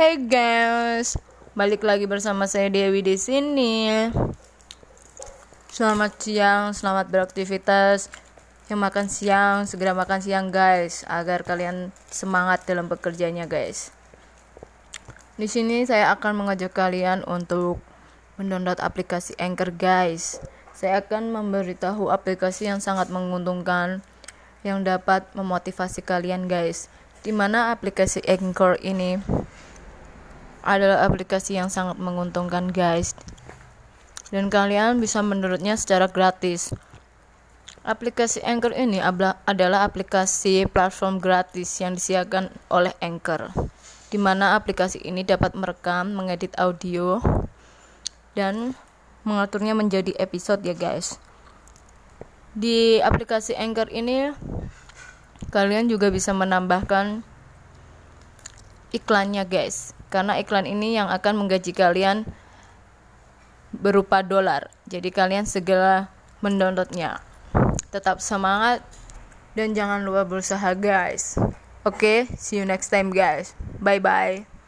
Hey guys, balik lagi bersama saya Dewi di sini. Selamat siang, selamat beraktivitas. Yang makan siang, segera makan siang guys, agar kalian semangat dalam bekerjanya guys. Di sini saya akan mengajak kalian untuk mendownload aplikasi Anchor guys. Saya akan memberitahu aplikasi yang sangat menguntungkan yang dapat memotivasi kalian guys. Di mana aplikasi Anchor ini adalah aplikasi yang sangat menguntungkan guys. Dan kalian bisa menurutnya secara gratis. Aplikasi Anchor ini adalah aplikasi platform gratis yang disiapkan oleh Anchor di mana aplikasi ini dapat merekam, mengedit audio dan mengaturnya menjadi episode ya guys. Di aplikasi Anchor ini kalian juga bisa menambahkan iklannya guys karena iklan ini yang akan menggaji kalian berupa dolar. Jadi kalian segera mendownloadnya. Tetap semangat dan jangan lupa berusaha guys. Oke, okay, see you next time guys. Bye bye.